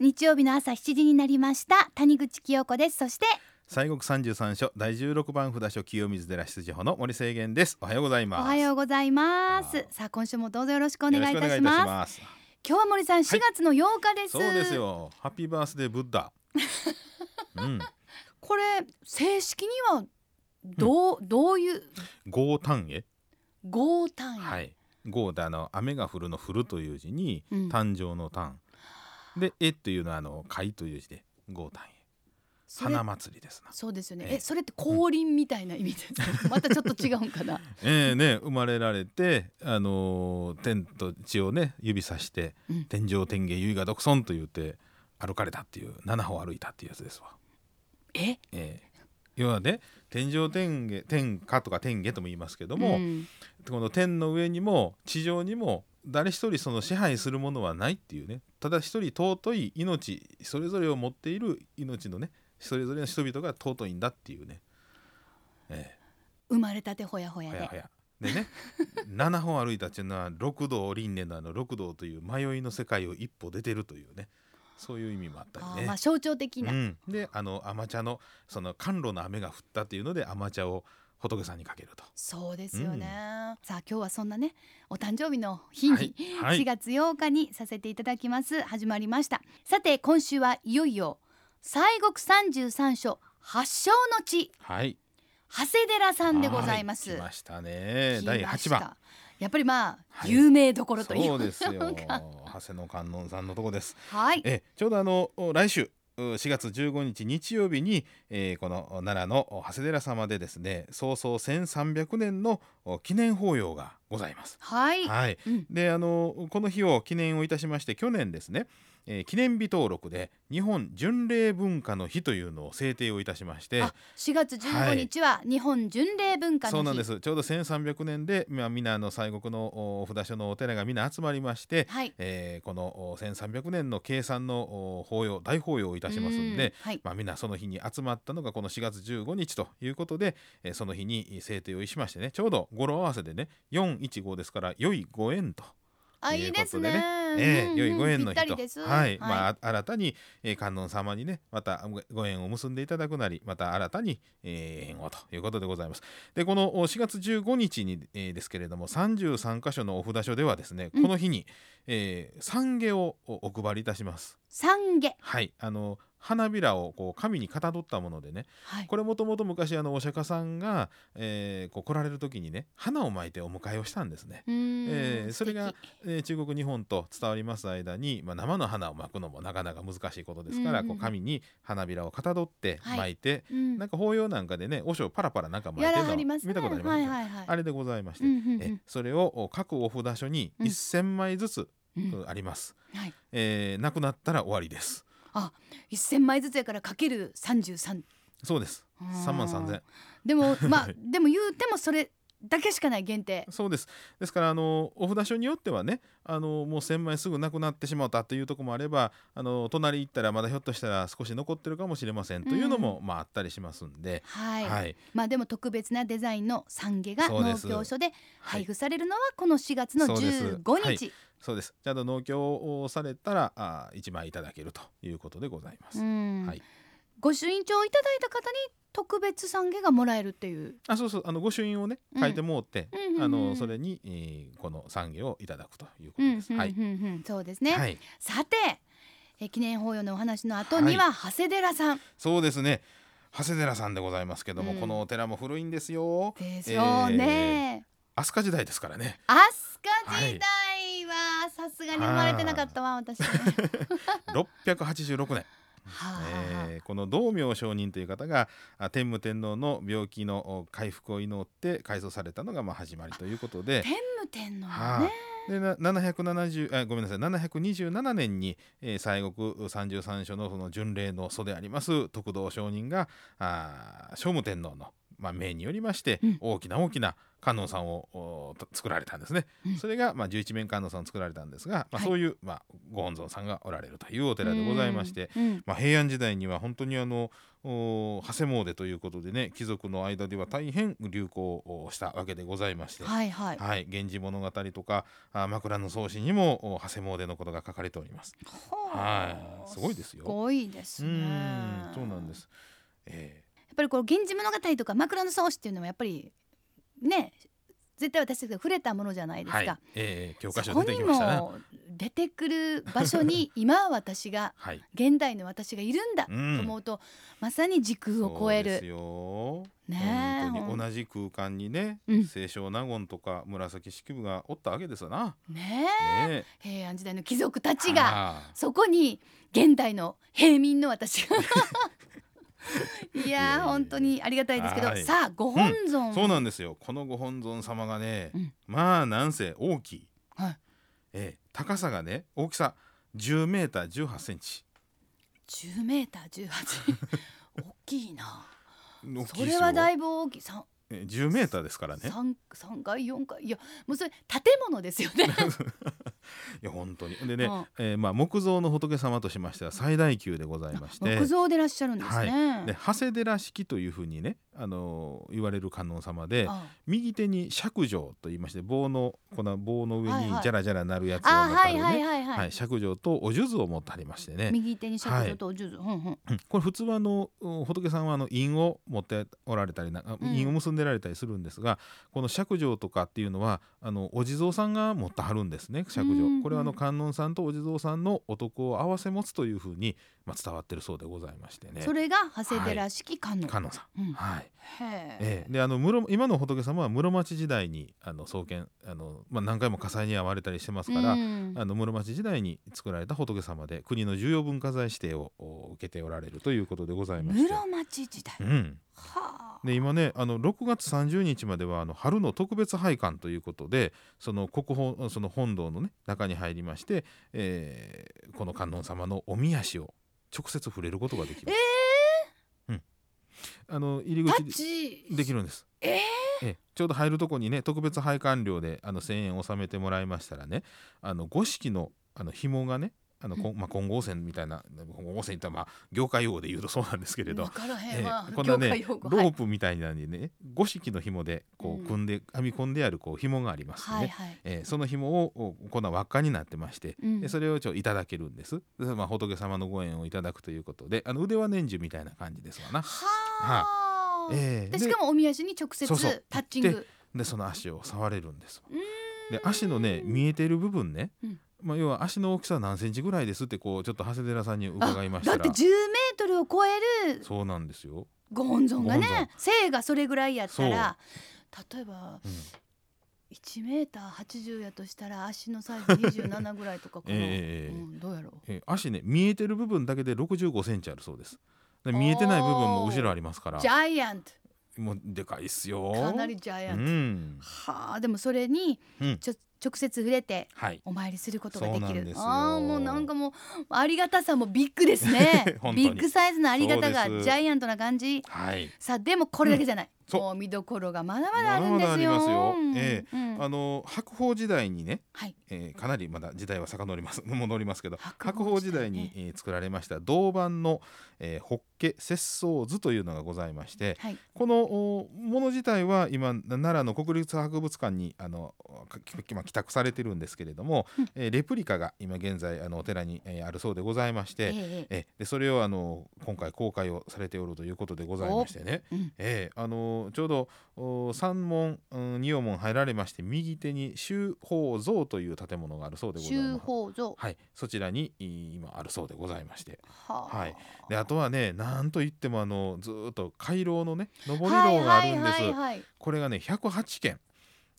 日曜日の朝7時になりました。谷口清子です。そして西国三十三所第十六番札所清水寺出自法の森清源です。おはようございます。おはようございます。さあ今週もどうぞよろしくお願いいたします。す。今日は森さん4月の8日です、そうですよ。ハッピーバースデーブッダうん。これ正式にはどう、どういう？豪丹へ？豪単位、はい。豪であの雨が降るの降るという字に、うん。誕生の誕でえっていうのはあの貝という字で豪丹へ花祭りですな。そうですよね。ええ。えそれって降臨みたいな意味ですか、またちょっと違うんかな？ええね生まれられてあのー天と地をね指さして、うん。天上天下唯我独尊と言って歩かれたっていう七歩歩いたっていうやつですわ。え？ええ。要はね天上天下天下とか天下とも言いますけども、うん。この天の上にも地上にも誰一人その支配するものはないっていうね。ただ一人尊い命それぞれを持っている命のねそれぞれの人々が尊いんだっていうね、え生まれたてほやほえやで。はやはや。でね 7本歩いたっていうのは六道輪廻のあの六道という迷いの世界を一歩出てるというね。そういう意味もあったりね。まあ象徴的な、うん、であの甘茶のその甘露の雨が降ったっていうので甘茶を仏さんにかけると。そうですよね、さあ今日はそんなねお誕生日の日に、はいはい。4月8日にさせていただきます。始まりました。さて今週はいよいよ西国三十三所発祥の地。はい、長谷寺さんでございます。ましたね。来第8ました。番。やっぱりまあ、はい。有名どころといそううのですよ。が長谷の観音さんのとこです。はい。えちょうどあの来週う4月15日日曜日に、えーこの奈良の長谷寺様でですね創創1300年のお記念法要がございます。はい、はい、うん。であのこの日を記念をいたしまして去年ですね、えー記念日登録で日本巡礼文化の日というのを制定をいたしましてあ4月15日は日本巡礼文化の日、そうなんです。ちょうど1300年で、まあ、みんなあの西国のお札所のお寺がみんな集まりまして、はい。えーこのお1300年の計算のお法要大法要をいたしますんでうん、はい。まあ、みんなその日に集まったのがこの4月15日ということで、えーその日に制定をしましてねちょうど語呂合わせでね415ですから良いご縁とあいいですね。ええうんうん良いご縁の日と、はい、まああ新たに、えー観音様にねまたごご縁を結んでいただくなりまた新たに、えー縁をということでございます。でこのお4月15日に、えーですけれども33箇所のお札所ではですね、うん。この日に、えー、参下をおお配りいたします。三下はい。あの花びらをこう紙にかたどったものでねはい。これもともと昔あのお釈迦さんが、えーこう来られる時にね花を巻いてお迎えをしたんですね。えーそれがえー中国日本と伝わります間に、まあ、生の花を巻くのもなかなか難しいことですから、こう紙に花びらをかたどってはい。巻いて、うん。なんか法要なんかでね和尚パラパラなんか巻いやてるのね。見たことありますはいねはいはい。あれでございまして、うんうんうん。えそれをお各お札所にうん。1,000枚ずつ、あります、はい。えーなくなったら終わりです一千枚ずつやからかける三十三。そうです。3万3,000でも まあでも言うてもそれだけしかない限定。そうです。ですからあのお札所によってはねあのもう1,000枚すぐなくなってしまったというところもあればあの隣行ったらまだひょっとしたら少し残ってるかもしれませんというのも、まああったりしますんで、はい、はい。まあでも特別なデザインの三下が農協所ではい配布されるのはこの4月のそうです。15日、そうです。ちゃんと農協をされたらあ1枚いただけるということでございます。うん。はい。ご朱印帳をいただいた方に特別三下がもらえるっていう。あそうそう。あの御朱印をねうん。書いてもうって、あのそれに、えーこの産業をいただくということです。はい、そうですね、はい、さてえ記念法要のお話の後には長谷寺さん。そうですね。長谷寺さんでございますけども、うん。このお寺も古いんですよ。でしょうね、飛鳥時代ですからね。飛鳥時代。はさすがに生まれてなかったわ私、ね、686年。はあ。えーこの道明上人という方があ天武天皇の病気のお回復を祈って改装されたのがまあ始まりということで。天武天皇はあね、でな770あごめんなさい。727年に、えー西国三十三所のその巡礼の祖であります徳道上人があー聖武天皇の、まあ、命によりまして、うん。大きな大きな観音さんを作られたんですね、うん。それが、まあ、十一面観音さんを作られたんですが、まあ、はい。そういう、まあ、ご本尊さんがおられるというお寺でございまして、まあ、平安時代には本当にあのお長谷詣ということでね貴族の間では大変流行をしたわけでございまして、はいはい、はい、源氏物語とかあ枕草子にもお長谷詣のことが書かれております。はい、すごいですよ。すごいですうねんそうなんです。えやっぱりこの源氏物語とか枕草子っていうのはやっぱりね絶対私たちが触れたものじゃないえですか、はい、ええ教科書そこに出てきましたね。も出てくる場所に 今私がはい。現代の私がいるんだとうん。思うと、まさに時空を超えそうでするよ。ねえ本当に同じ空間にね、うん。清少納言とか紫式部がおったわけですよな。ねえ。ねえ。平安時代の貴族たちがあそこに現代の平民の私が いや本当にありがたいですけど、はい。さあご本尊、あそうなんですよ。このご本尊様がね、うん。まあなんせ大きい。はい。ええ高さがね大きさ10メーター18センチ。10メーター18 大きいな。それはだいいぶ大きい。三え10メーターですからね。三三階四階。いやもうそれ建物ですよね いや本当に。でね、うんえーまあ木造の仏様としましては最大級でございまして。木造でいらっしゃるんですね、で長谷寺式というふうにね、あのー言われる観音様であ右手に釈上と言いまして棒のこの棒の上にはいはい。ジャラジャラなるやつをあはい持ったるね、はいはいはい、はい釈上とお数珠を持ってありましてね、右手に尺度とお数珠、うんうんうん。これ普通はあのうん仏さんはあの印を持っておられたりなあうん。印を結んでられたりするんですが、この釈上とかっていうのはあのお地蔵さんが持ってはるんですね釈うんうん上これはあの観音さんとお地蔵さんのお徳を合わせ持つというふうに、まあ、伝わってるそうでございましてね。それが長谷寺式観音、観音さん。うん。はい。へえ。ええ、であの室今の仏様は室町時代にあの創建あの、まあ、何回も火災に遭われたりしてますから、うん。あの室町時代に作られた仏様で国の重要文化財指定をお受けておられるということでございまして。室町時代、うん、はあ。で今ねあの6月30日まではあの春の特別拝観ということでその国宝その本堂の、ね、中に入りまして、えーこの観音様のおみ足を直接触れることができます。うん、あの入りタ口でできるんです。えー？ええちょうど入るとこにね特別拝観料であの1,000円納めてもらいましたらねあの五色のあの紐がねあの、こんまあ、混合線みたいな混合線ってまあ業界用語で言うとそうなんですけれど。えんわ、えこんなねロープみたいなんでね五色の紐でこうんう組んで、編み込んであるこう紐がありましてね、はいはい、えーその紐をおこんな輪っかになってまして、うん。でそれをちょいただけるんです。で、まあ、仏様のご縁をいただくということであの腕輪年中みたいな感じですわな。はあ、ええででしかもおみ足に直接タッチング。でその足を触れるんですで足のね見えている部分ね、うんまあ、要は足の大きさは何センチぐらいですってこうちょっと長谷寺さんに伺いましたら。だって10メートルを超えるそうなんですよ。ご本尊がご本尊。ね性がそれぐらいやったら例えばうん。1メーター80やとしたら足のサイズ27ぐらいとかかな、ええうん、どうやろう。えー足ね見えてる部分だけで65センチあるそうです。で見えてない部分も後ろありますから。ジャイアントもうでかいっすよ。かなりジャイアうント、ん、はあでもそれにうん、ちょ直接触れてはい。お参りすることができる。そうなんですよ。ああもうなんかもうありがたさもビッグですね。ビッグサイズのありがたがジャイアントな感じ。はい。さあでもこれだけじゃない、そうもう見どころがまだまだあるんですよ。まだまだありますよ。うんえうん。あの白鳳時代にね、はい。えーかなりまだ時代は遡ります 戻りますけど白白鳳時代に、えー作られました銅板の、えー、ホッケ節操図というのがございましてはい。このおもの自体は今奈良の国立博物館にあの帰宅されてるんですけれども、うん。えーレプリカが今現在あのお寺に、えーあるそうでございまして、えええでそれをあの今回公開をされておるということでございましてね、うん。ええあのちょうどお三門、うん、二王門入られまして右手に修法像という建物があるそうでござい修ます。法像。はい、そちらにい今あるそうでございまして。はあ。はい。であとはねなんといってもあのずーっと回廊のね上り廊はいがあるんです、これがね108軒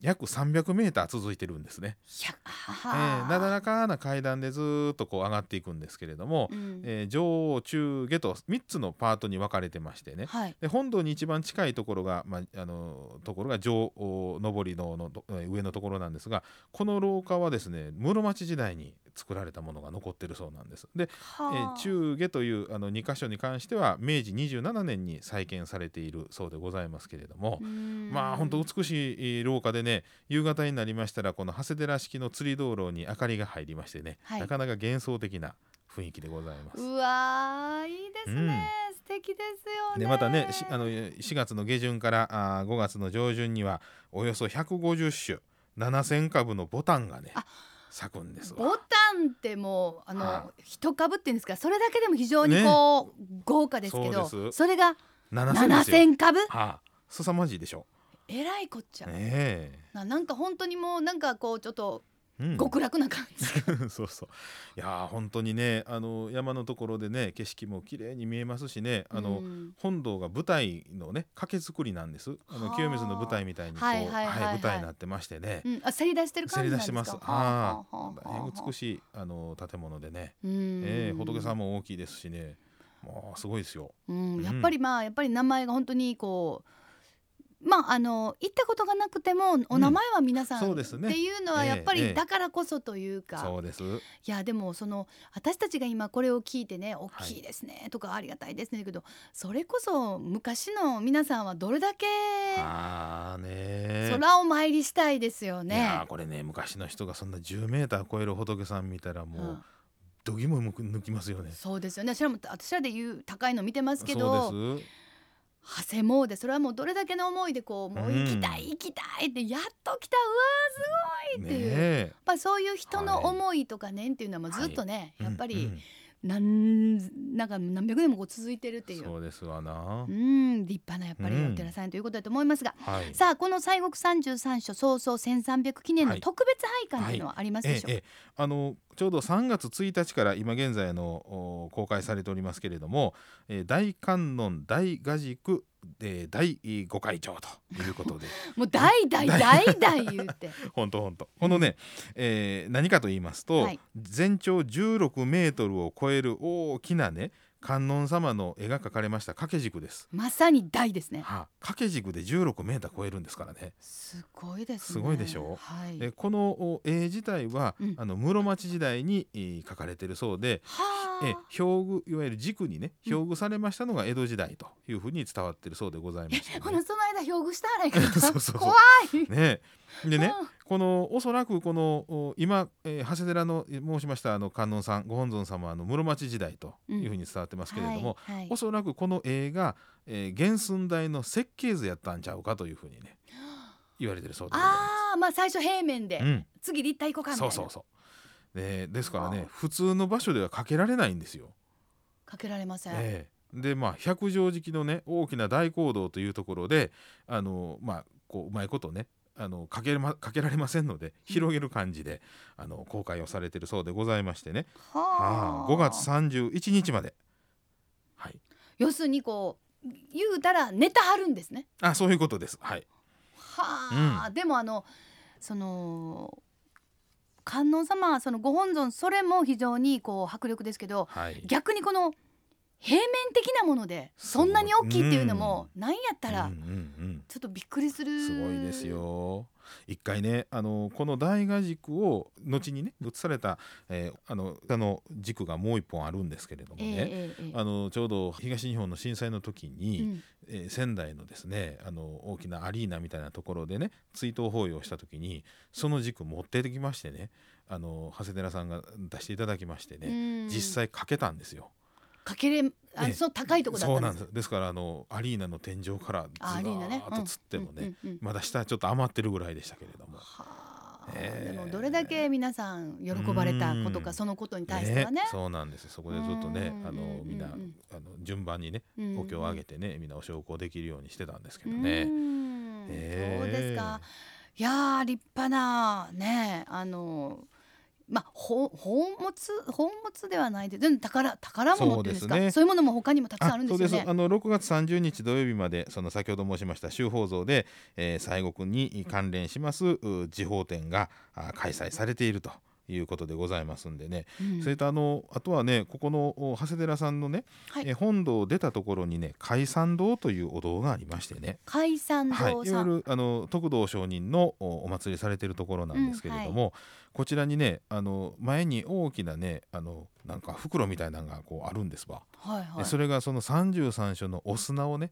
約300メーター続いてるんですね、えはあ。ーなだらかな階段でずーっとこう上がっていくんですけれども、うん。えー上中下と3つのパートに分かれてましてね。はい。で本堂に一番近いところが、まあ、あのところが上お上りのの上のところなんですがこの廊下はですね室町時代に作られたものが残ってるそうなんです。で、えはあ。ー中下というあの2箇所に関しては明治27年に再建されているそうでございますけれども、うん。まあ本当美しいえー廊下でね夕方になりましたらこの長谷寺式の釣り道路に明かりが入りましてね、はい。なかなか幻想的な雰囲気でございます。うわーいいですね、素敵ですよね。でまたねしあのえ4月の下旬からあー5月の上旬にはおよそ150種7,000株のボタンがねあ咲くんですわ。ボタンってもうあの、は一株っていうんですかそれだけでも非常にこう、豪華ですけどそれが7000ですよ7,000株？はあ凄まじいでしょ。えらいこっちゃ、ねえ。ななんか本当にもうなんかこうちょっとうん。極楽な感じ、そうそう。いやー本当にねあの山のところでね景色も綺麗に見えますしねあの、うん。本堂が舞台のね掛け作りなんです。あのはあ。清水の舞台みたいにこう、はいはいはいはい。舞台になってましてね、うん、あせり出してるせ感じなんり出してます。あは大変美しいあの建物でね、うん。ええ仏さんも大きいですしね。もうすごいですよ。うん、やっぱりまあやっぱり名前が本当にこうまああの行ったことがなくてもお名前は皆さん、そうですね。っていうのはやっぱえええ。えりだからこそというか、そうです。いやでもその私たちが今これを聞いてね大きいですねとかありがたいですねだけどそれこそ昔の皆さんはどれだけああねえ空を参りしたいですよいやねー。これね昔の人がそんな10メーター超える仏さん見たらもう、うん。どぎも抜きますよね。そうですよね。私らも私らで言う高いの見てますけどそうです長谷詣それはもうどれだけの思いでこうもう行きたい行きたいってやっと来た。うわーすごいっていう、やっねぱりそういう人の思いとかねっていうのはもうずっとね、えやっぱりうんなんなんか何百年もこう続いてるっていう。そうですわな、うん立派なやっぱりうんお寺さんということだと思いますが、はい。さあこの西国三十三所早々1300記念のはい。特別拝観というのはありますでしょうか、ええええ。あのちょうど3月1日から今現在のお公開されておりますけれども、えー大観音大画軸で第5回長ということで。もう代々代々言って。本当本当。このね、えー何かと言いますと、はい。全長16メートルを超える大きなね観音様の絵が描かれました。掛け軸です。まさに大ですね。はあ、掛け軸で16メーター超えるんですからね。すごいですね。すごいでしょはい。でこのお絵自体は、うん。あの室町時代にえー描かれてるそうで、はあ。え表具いわゆる軸にねうん。表具されましたのが江戸時代というふうに伝わってるそうでございまして、ほねなその間表具したらいいか 怖い。ね。でねうんこのおそらくこのお今、えー長谷寺のえ申しましたあの観音さんご本尊様はあの室町時代というふうに伝わってますけれども、はいはい。おそらくこの絵が、えー原寸大の設計図やったんちゃうかというふうにね言われてるそうでございまああまあ最初平面で、す。うん。次立体行こうかみたいな。そうそうそう。でですからはね普通の場所ではかけられないんですよ。かけられません、ええ。でまあ百畳敷のね大きな大講堂というところであのまあこううまいことねあのかけれまかけられませんので広げる感じで、あの公開をされてるそうでございましてね、ははあ、5月31日まで。はい、要するにこう言うたらネタ張るんですね。あそういうことです。はい、はあ、でもあのその観音様そのご本尊それも非常にこう迫力ですけどはい、逆にこの平面的なものでそんなに大きいっていうのもなんやったらうんうんうん。ちょっとびっくりする。すごいですよ。一回ねあのこの大画軸を後にね移された、えーあのあの軸がもう一本あるんですけれどもえね、ええええ。あのちょうど東日本の震災の時えに、うん。えー仙台のですねあの大きなアリーナみたいなところでね追悼法要をした時にその軸持ってきましてねあの長谷寺さんが出していただきましてね、うん。実際かけたんですよ。かけれあええ。そう高いとこだったそうなんです。ですからあのアリーナの天井からずらーっとつってもね、まだ下ちょっと余ってるぐらいでしたけれども。でもどれだけ皆さん喜ばれたことうん。かそのことに対してはね。そうなんですよ。そこでずっとねうん。あのみんなあの順番にねうんお経をあげてねみんなお焼香できるようにしてたんですけどうね。そうですか。いやー立派なねあのまあ宝宝物宝物ではないで宝宝物っていうんですか？そうそうですね。いうものも他にもたくさんあるんですよね。あ。の6月30日土曜日までその先ほど申しました修法像で、えー、西国に関連しますう地方展があ開催されているということでございますんでね、うん。それとあのあとはねここのお長谷寺さんのね、はい。えー本堂を出たところにね海山堂というお堂がありましてね。海山はい、いわ堂さん、ゆるあの徳道上人のおお祭りされてるところなんですけれども、こちらにねあの前に大きなねあのなんか袋みたいなのがこうあるんですわ、はいはい。でそれがその33所のお砂をね、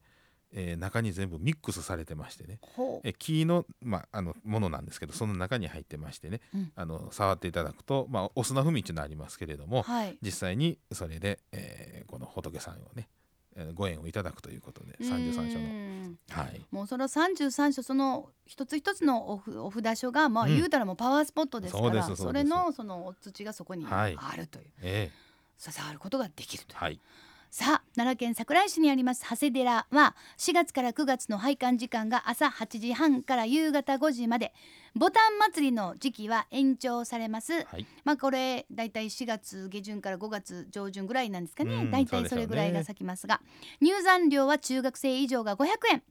えー中に全部ミックスされてましてね。え木の,、まあ、あのものなんですけどその中に入ってましてね、うん。あの触っていただくと、まあ、お砂踏みっていうのありますけれども、はい。実際にそれで、えーこの仏さんをね、えーご縁をいただくということで33所の。のはい。もうその33所その一つ一つのおふお札所がまあうん。言うたらもうパワースポットですから、それのそのお土がそこにはい。あるという、え触ることができるという。ーはいさあ奈良県桜井市にあります長谷寺は4月から9月の拝観時間が朝8時半から夕方5時まで。ボタン祭りの時期は延長されます。はい。まあこれだいたい4月下旬から5月上旬ぐらいなんですかうんねだいたいそれぐらいが咲きますが。入山料は中学生以上が500円。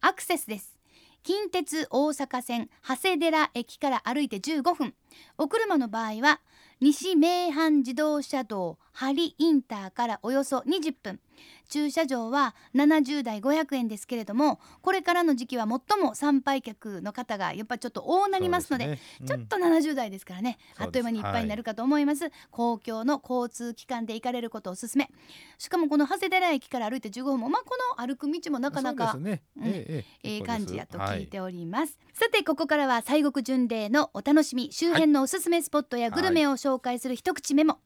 アクセスです。近鉄大阪線長谷寺駅から歩いて15分。お車の場合は西名阪自動車道針インターからおよそ20分。駐車場は70台500円ですけれどもこれからの時期は最も参拝客の方がやっぱりちょっと多なりますのでそうすね。ちょっと70代ですからね、あっという間にいっぱいになるかと思います、公共の交通機関で行かれることをおすすめ。しかもこの長谷寺駅から歩いて15分もまあこの歩く道もなかなかそうんええ感じやと聞いてはおります、さてここからは西国巡礼のお楽しみ周辺のおすすめスポットやグルメを紹介する一口メモ、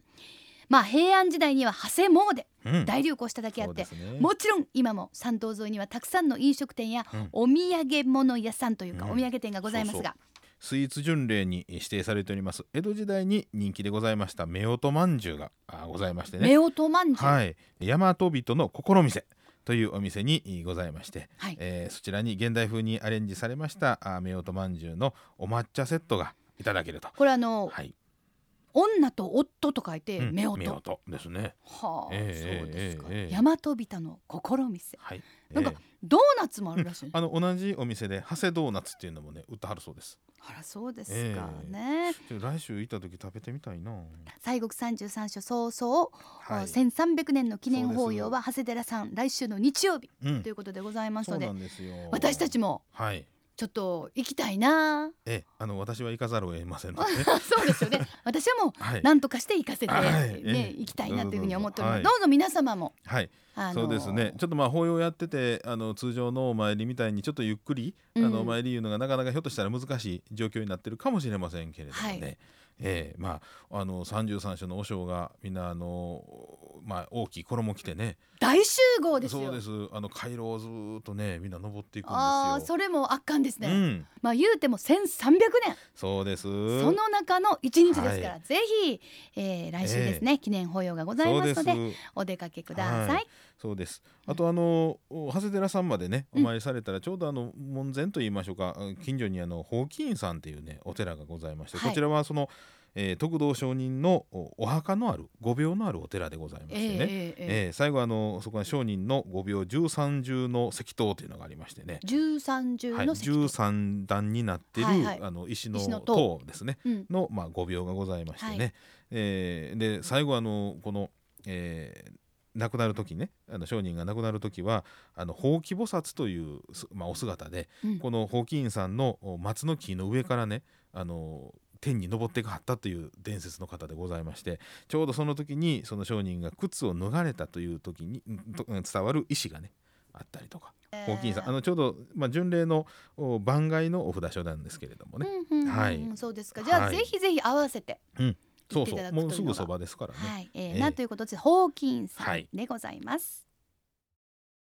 まあ平安時代には長谷詣うん。大流行しただけあって、ね。もちろん今も参道沿いにはたくさんの飲食店やうん。お土産物屋さんというか、うん。お土産店がございますが。スイーツ巡礼に指定されております。江戸時代に人気でございました夫婦まんじゅうがあございましてね。夫婦まんじゅう、はい。大和人の心店というお店にございまして、はい。えーそちらに現代風にアレンジされましたあ夫婦まんじゅうのお抹茶セットがいただけると。これあの、はい、女と夫と書いてうん夫婦、夫婦ですね。はあ、ええそうですか、ええええ。大和人の心店。はい。なんかえードーナツもあるらしい、ね。あの同じお店で長谷ドーナツっていうのもね売ってはるそうです。あらそうですえかえね、ちょっと来週行った時食べてみたいな。西国三十三所早々、はい。1300年の記念法要は長谷寺さん来週の日曜日うん。ということでございますので、私たちもはいちょっと行きたいな。えあの私は行かざるを得ませんのでね。そうですよね。私はもうはい。何とかして行かせて、はい。ねえ。え行きたいなというふうに思っております、はいどうぞ皆様も。はい。あのそうですね。ちょっとまあ法要やっててあの通常のお参りみたいにちょっとゆっくり、うん。あのお参りいうのがなかなかひょっとしたら難しい状況になってるかもしれませんけれどもね、はいええまああの33所の和尚がみんなあのまあ大きい衣着てね。大集合ですよ。そうです。あの回廊をずーっとねみんな登っていくんですよ。ああそれも圧巻ですね、うん、まあ言うても1300年。そうです。その中の一日ですから、はぜひ、えー来週ですね、記念法要がございますのでお出かけください、はい。そうです。あとあの長谷寺さんまでねうん。お参りされたらちょうどあの門前と言いましょうか近所にあの宝金院さんっていうねお寺がございまして、はい。こちらはその、えー徳道上人のおお墓のある御廟のあるお寺でございましてね。えええ最後あのそこは上人の御廟十三重の石塔というのがありましてね、え13重はい、の石塔、十三段になっている、あの石の塔。塔ですね。うん。の、まあ、御廟がございましてね、はい。えーで最後あのこの、えー亡くなる時ね。あの商人が亡くなる時はあのほうき菩薩という、すまあ、お姿で、うん。このほうき院さんのお松の木の上からねあの天に登っていかはったという伝説の方でございましてちょうどその時にその商人が靴を脱がれたという時に伝わる石がねあったりとか。ほうき院さんあのちょうど、まあ、巡礼のお番外のお札所なんですけれどもね、うんうんうん。はい。そうですか。じゃあ、はい。ぜひぜひ合わせて。うん。そうそう。もうすぐそばですからね。はい、えーええなということでホーキンさはい。んでございます、